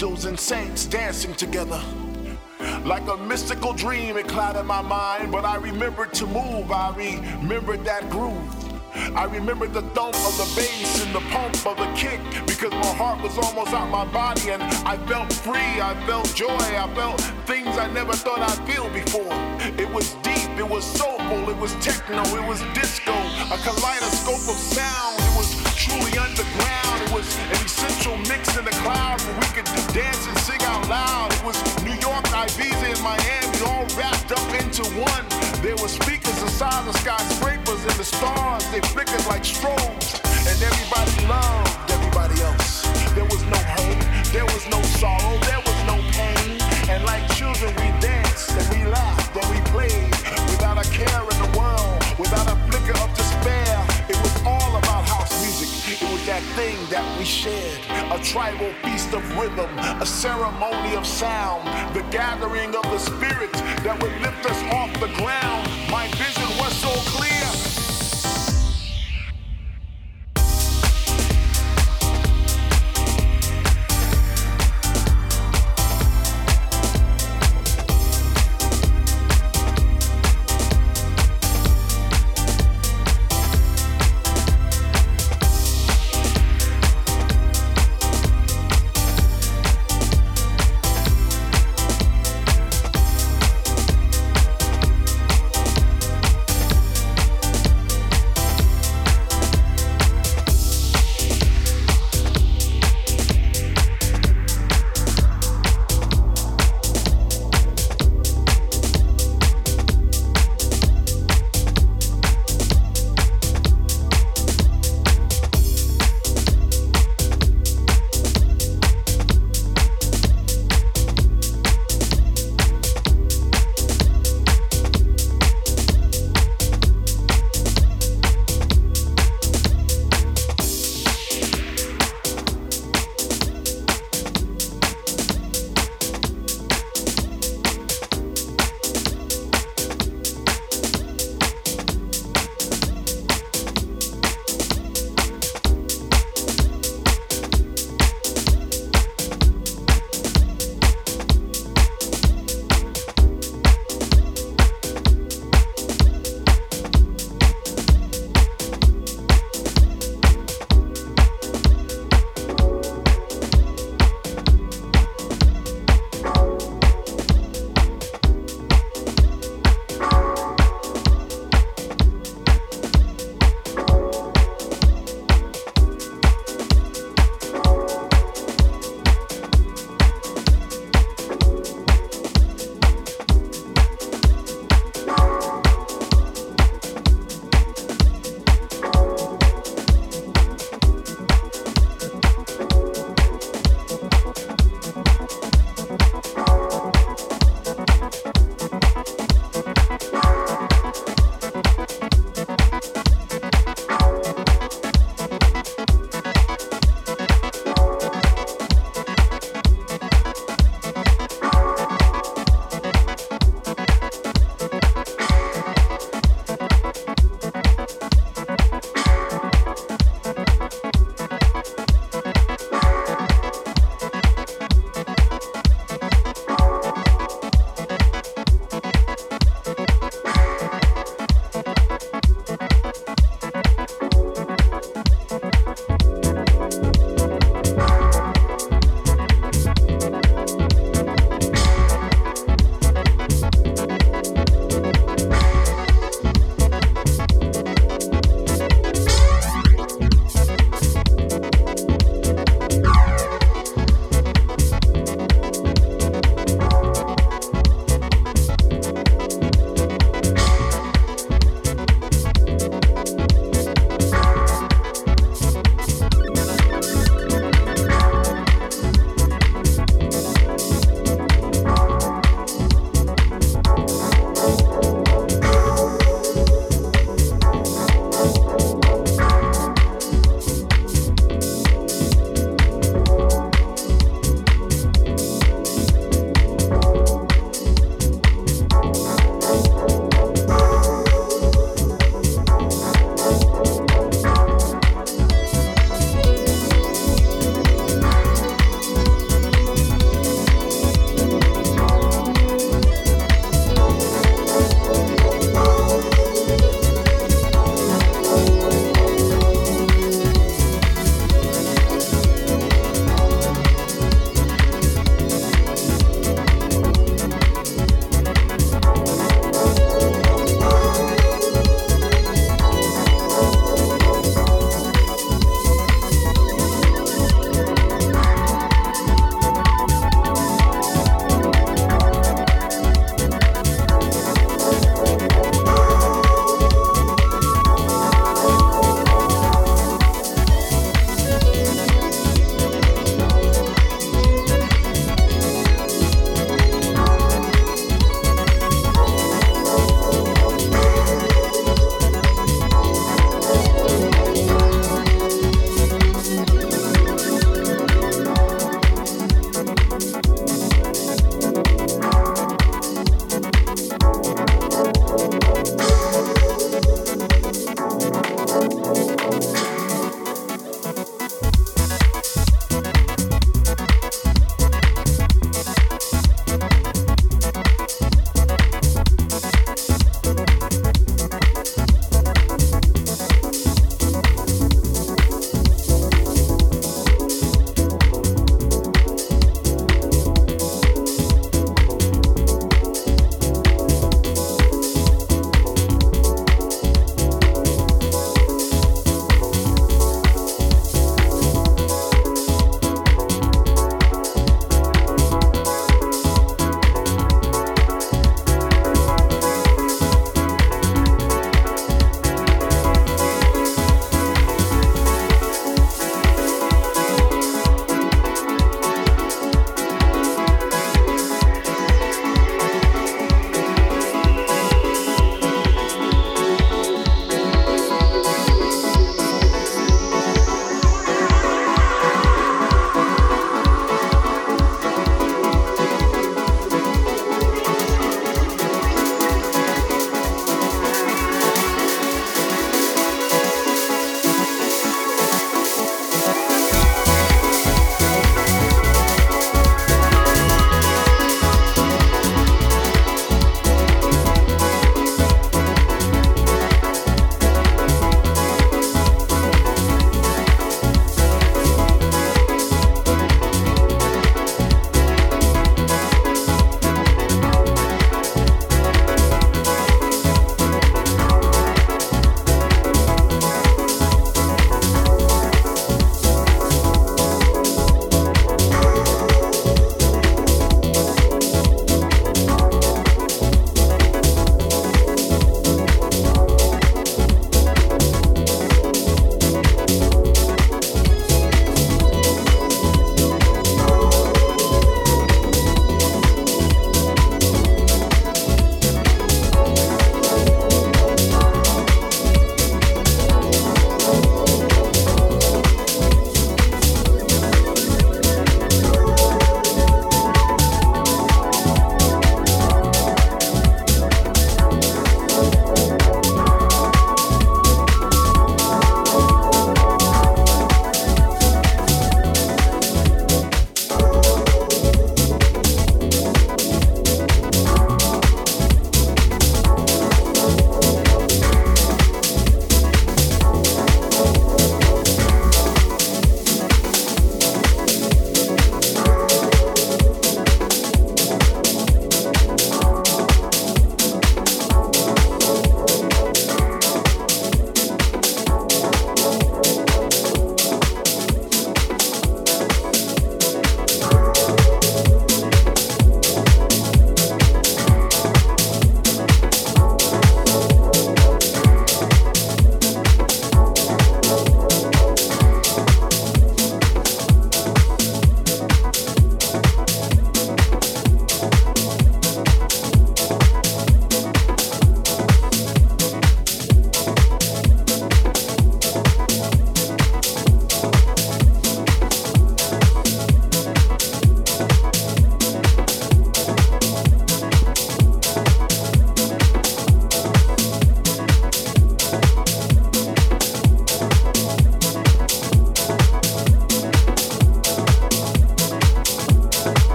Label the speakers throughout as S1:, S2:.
S1: Angels and saints dancing together. Like a mystical dream, it clouded my mind, but I remembered to move. I remembered that groove. I remembered the thump of the bass and the pump of the kick because my heart was almost out my body and I felt free. I felt joy. I felt things I never thought I'd feel before. It was. It was soulful. It was techno. It was disco. A kaleidoscope of sound. It was truly underground. It was an essential mix in the clouds where we could dance and sing out loud. It was New York, Ibiza, and Miami all wrapped up into one. There were speakers the skyscrapers and the stars. They flickered like strobes, and everybody loved everybody else. There was no hurt, there was no sorrow, there was no pain. And like children, we danced and we laughed and we played a care in the world, without a flicker of despair. It was all about house music. It was that thing that we shared, a tribal feast of rhythm, a ceremony of sound, the gathering of the spirits that would lift us off the ground. My vision was so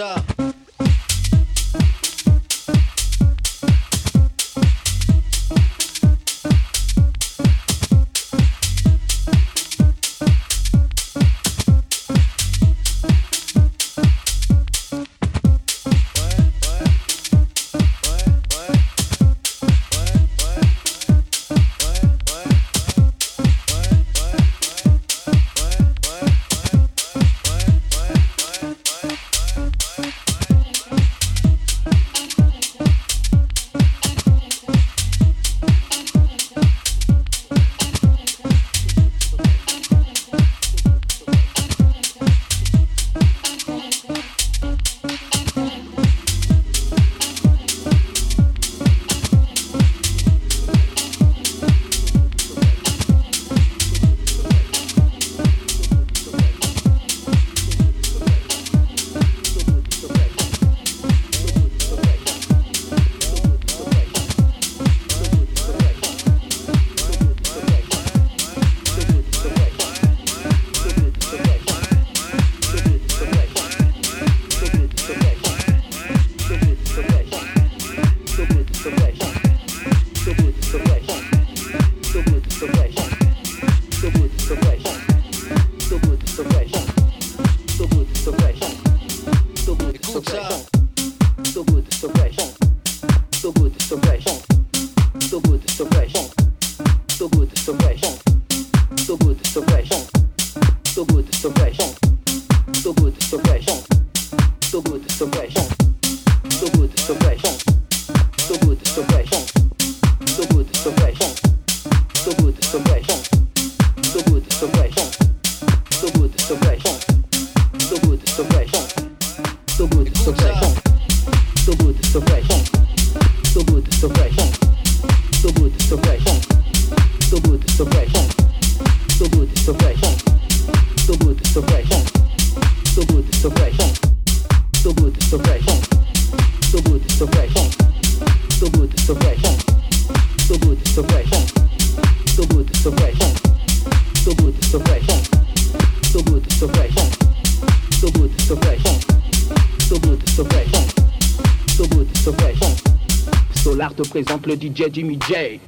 S2: up. Présente le DJ Jimmy J.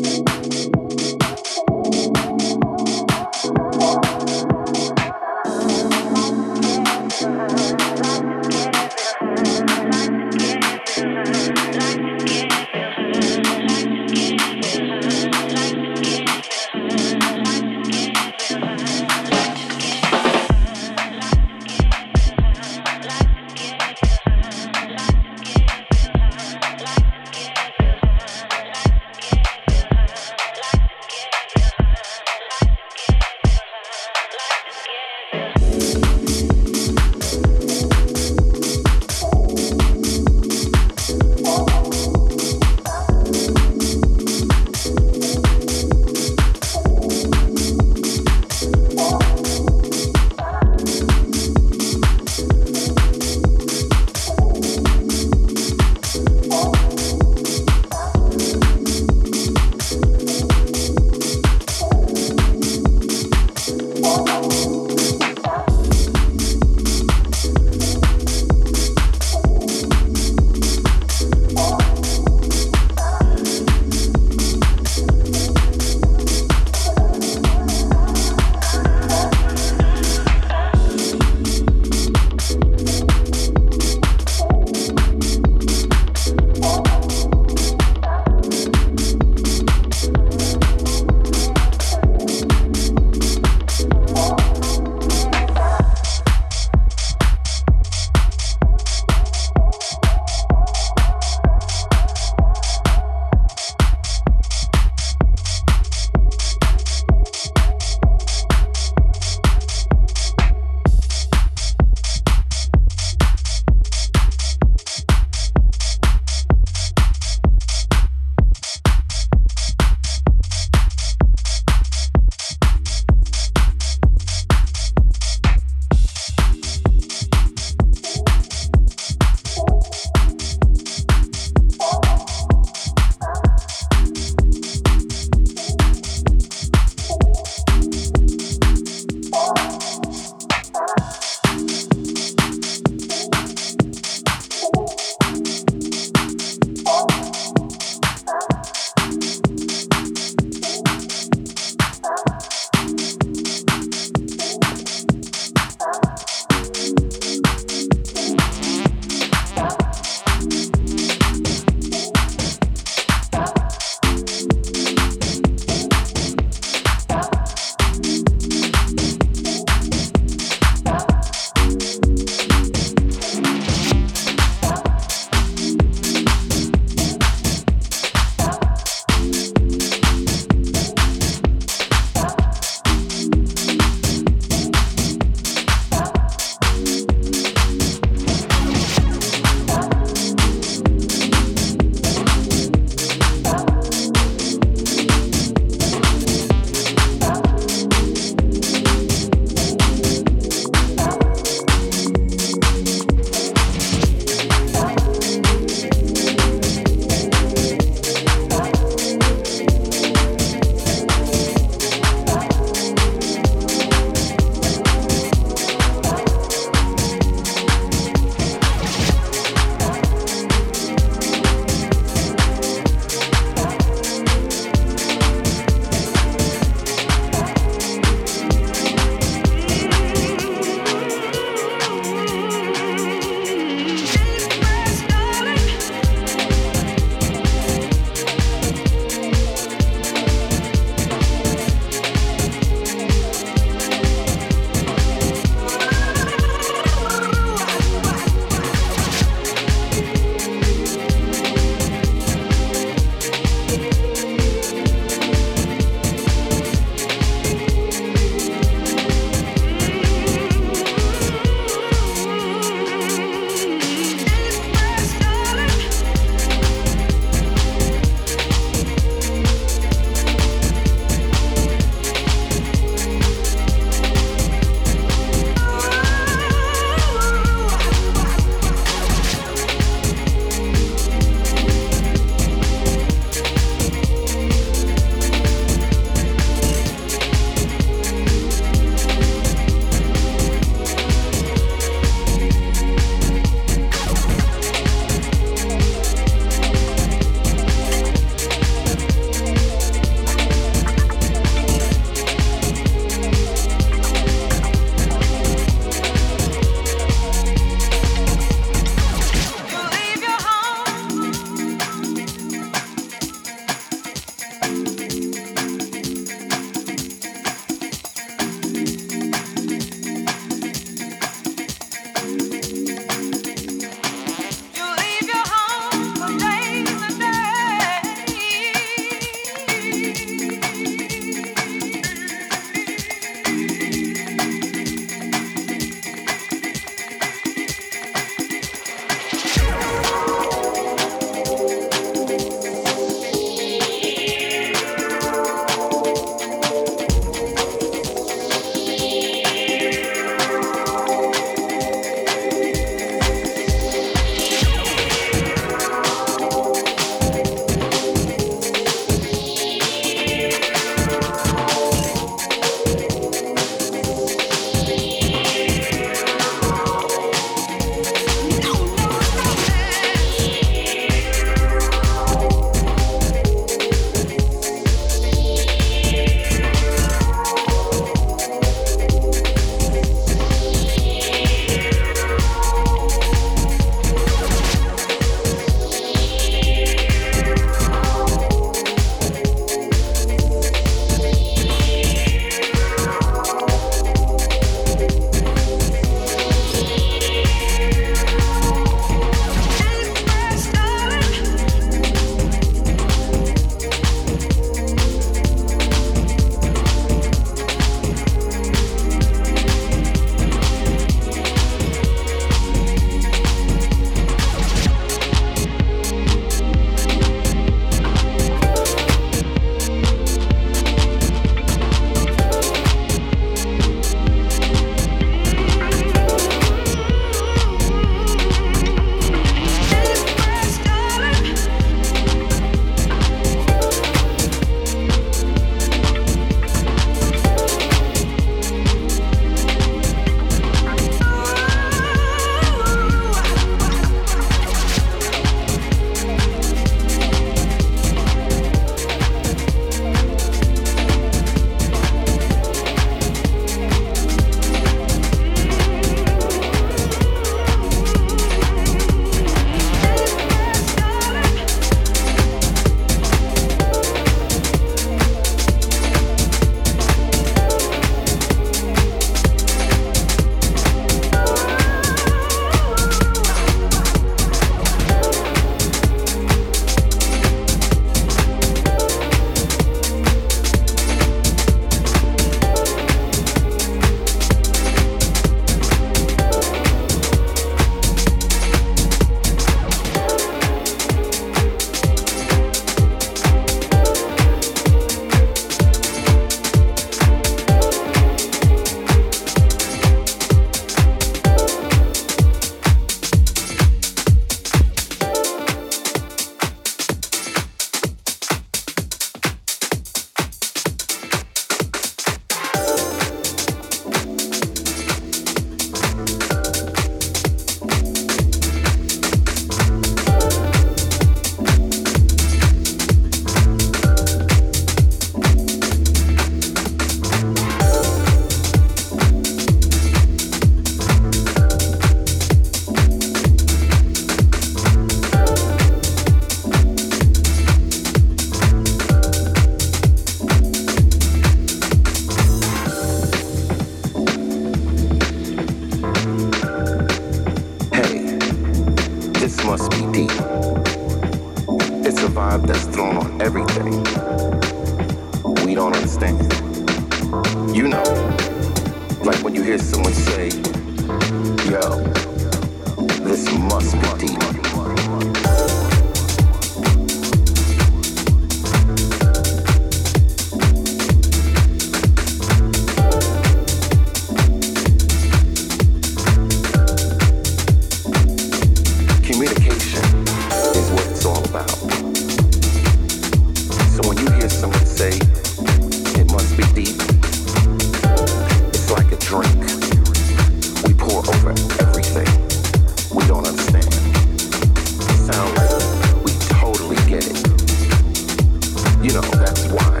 S3: You know, that's why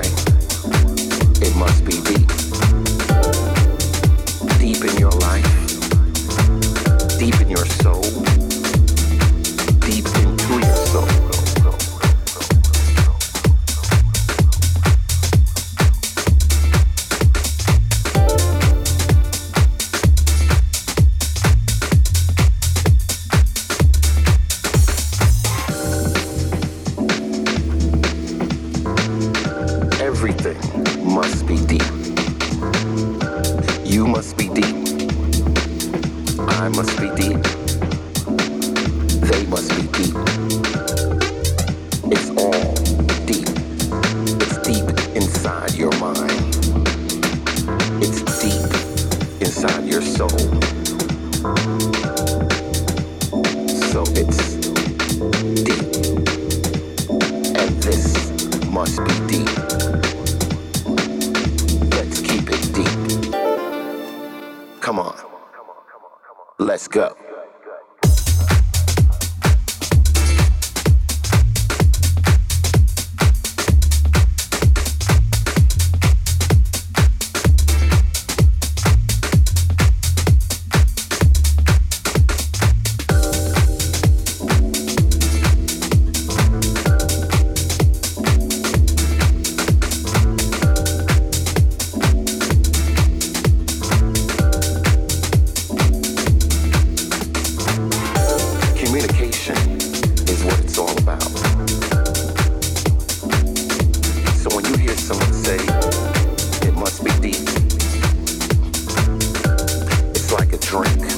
S3: it must be deep. Drink.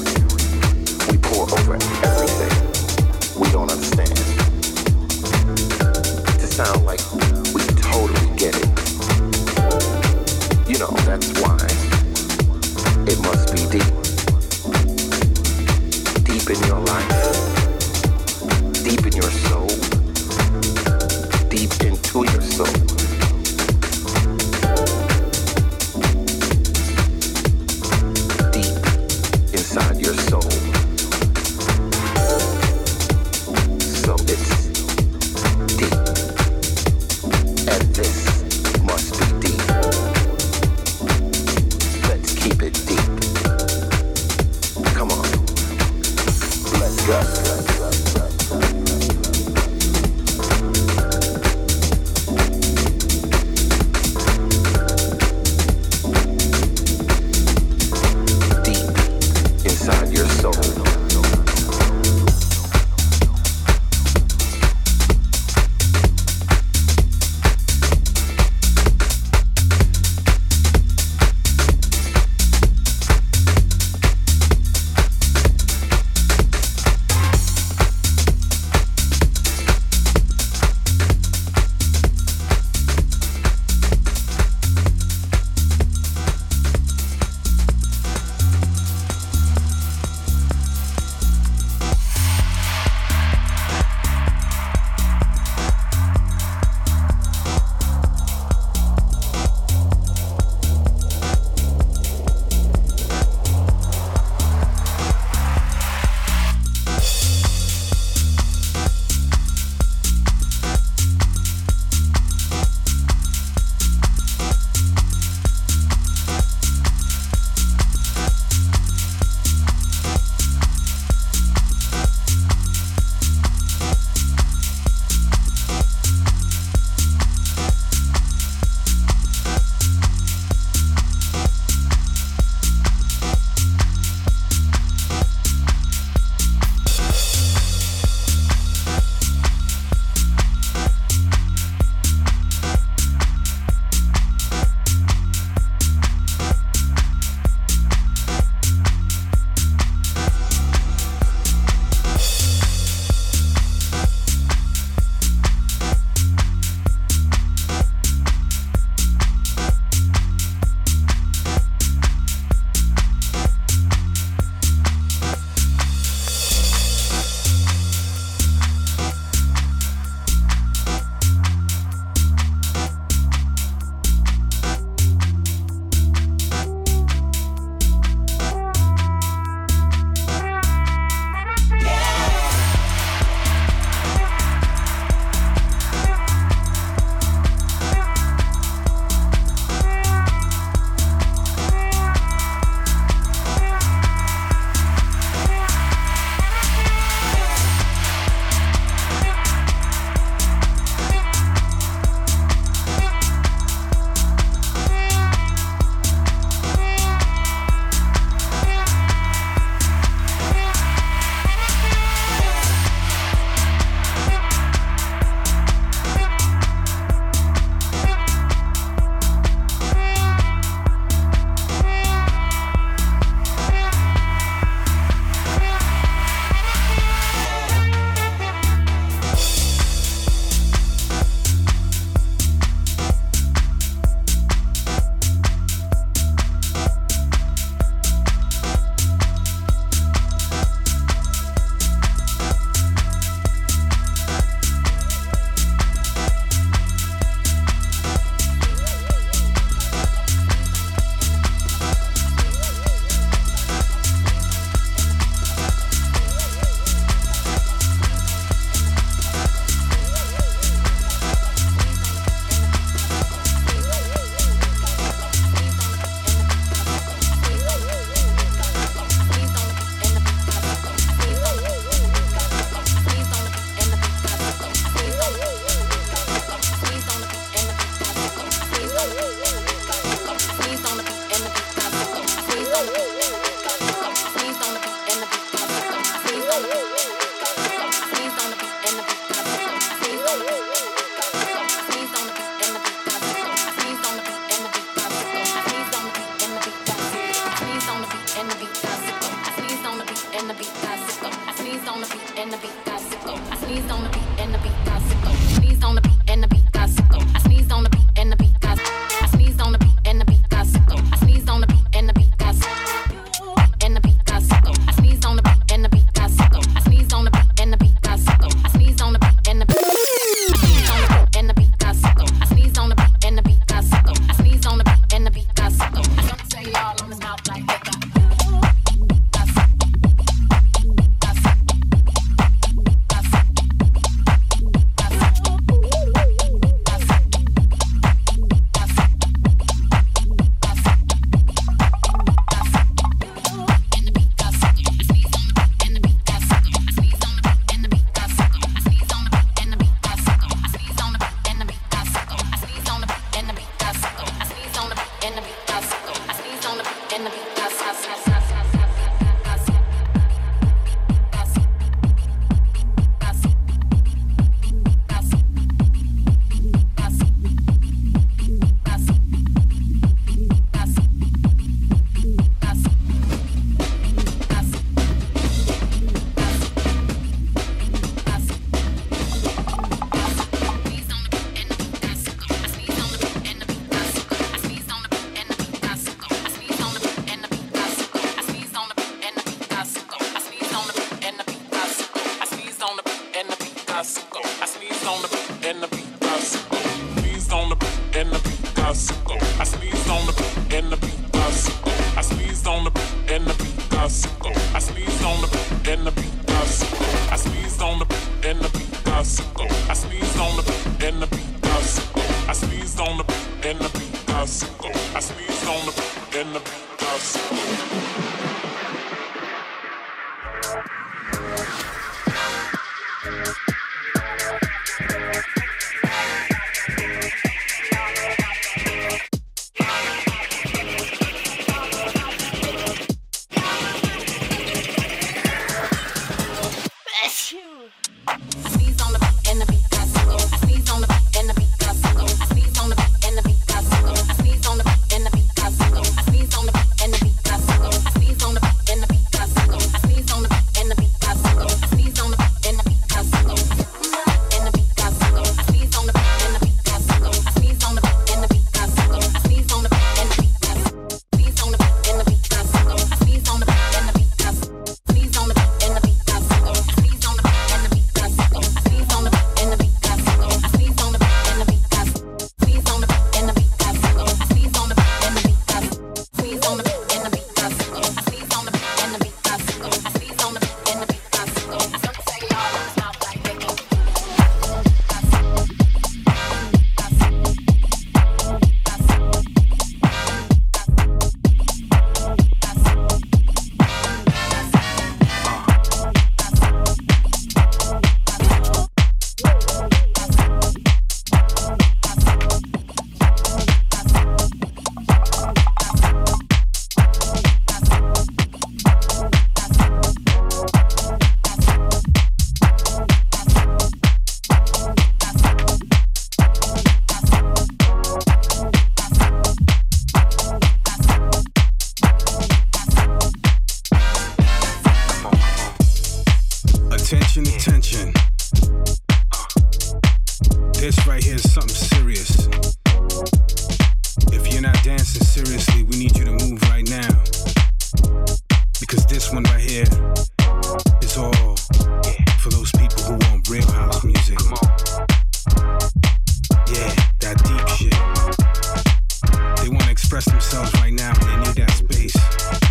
S3: express themselves right now, they need that space.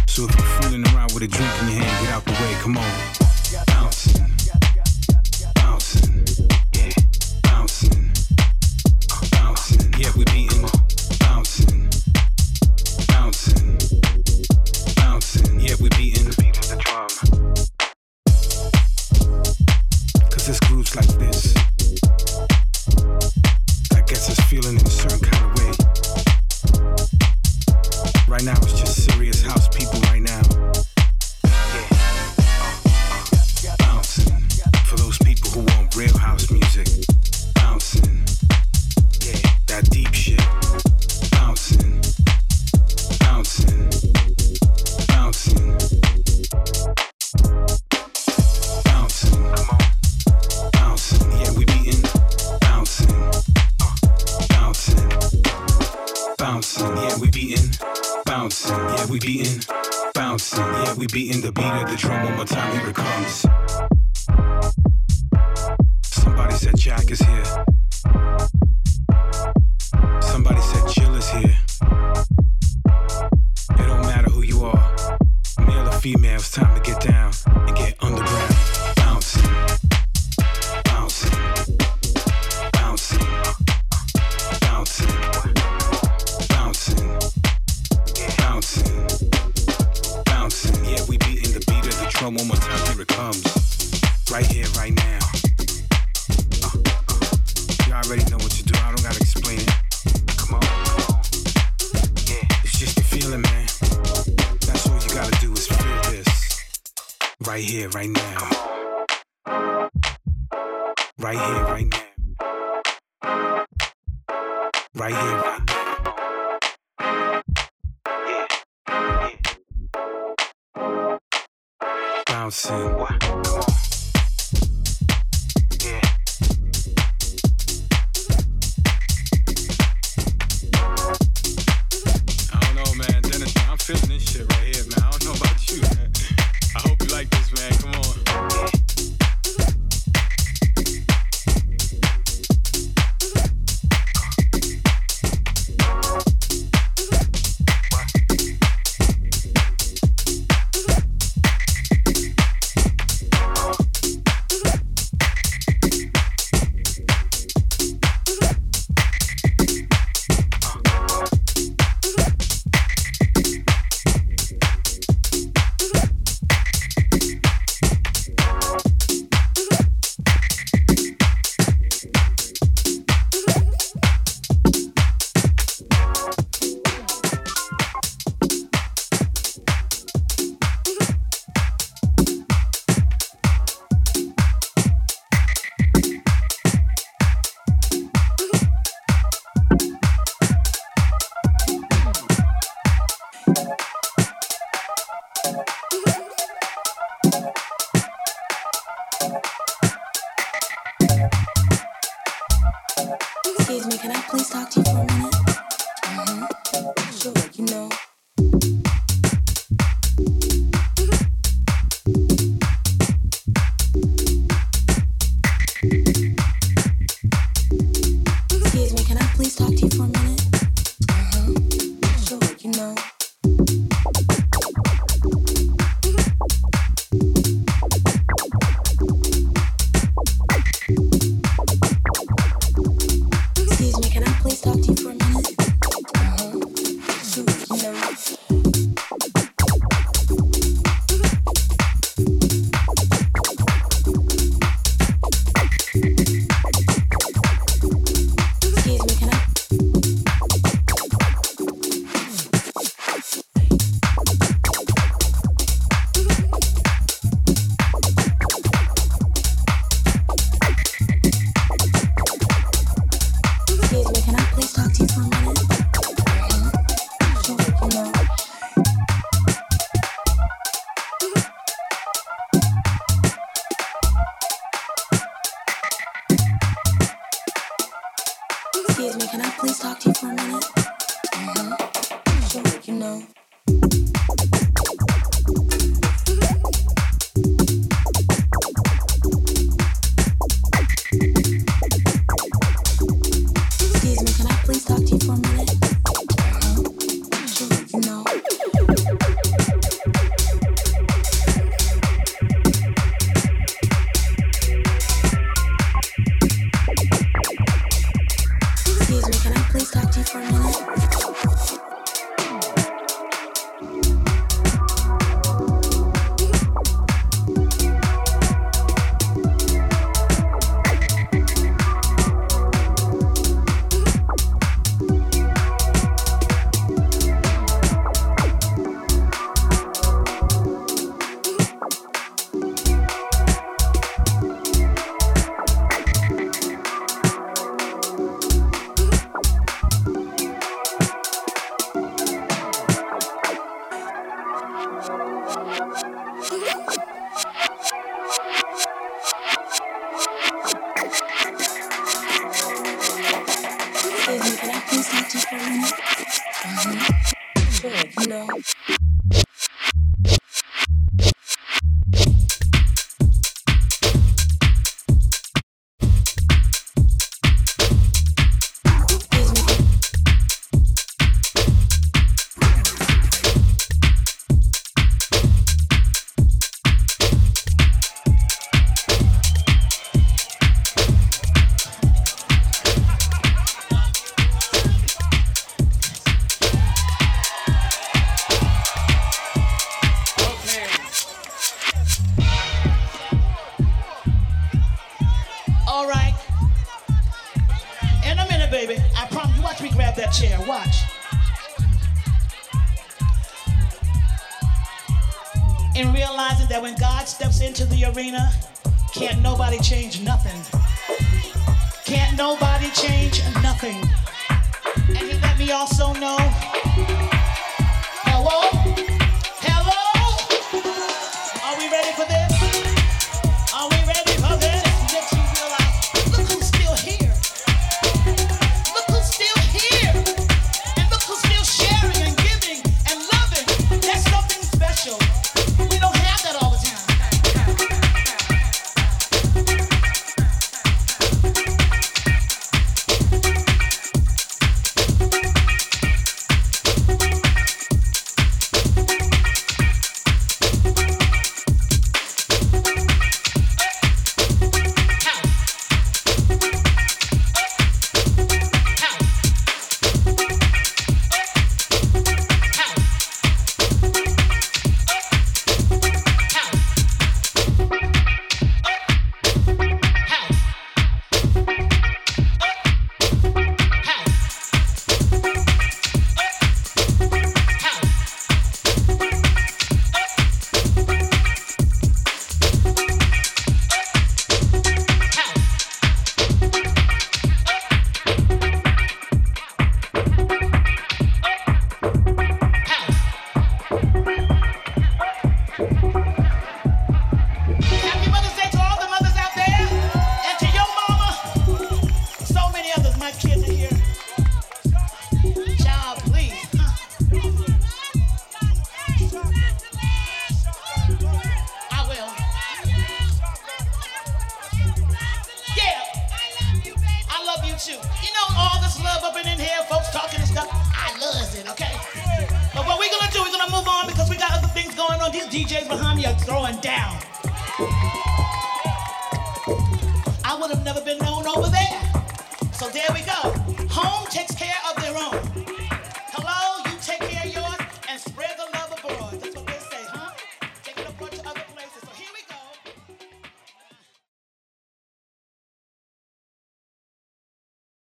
S3: So if you're fooling around with a drink in your
S4: hand, get out the way, come on. Right here, right now. Right here, right now. Right here, right now. bouncing.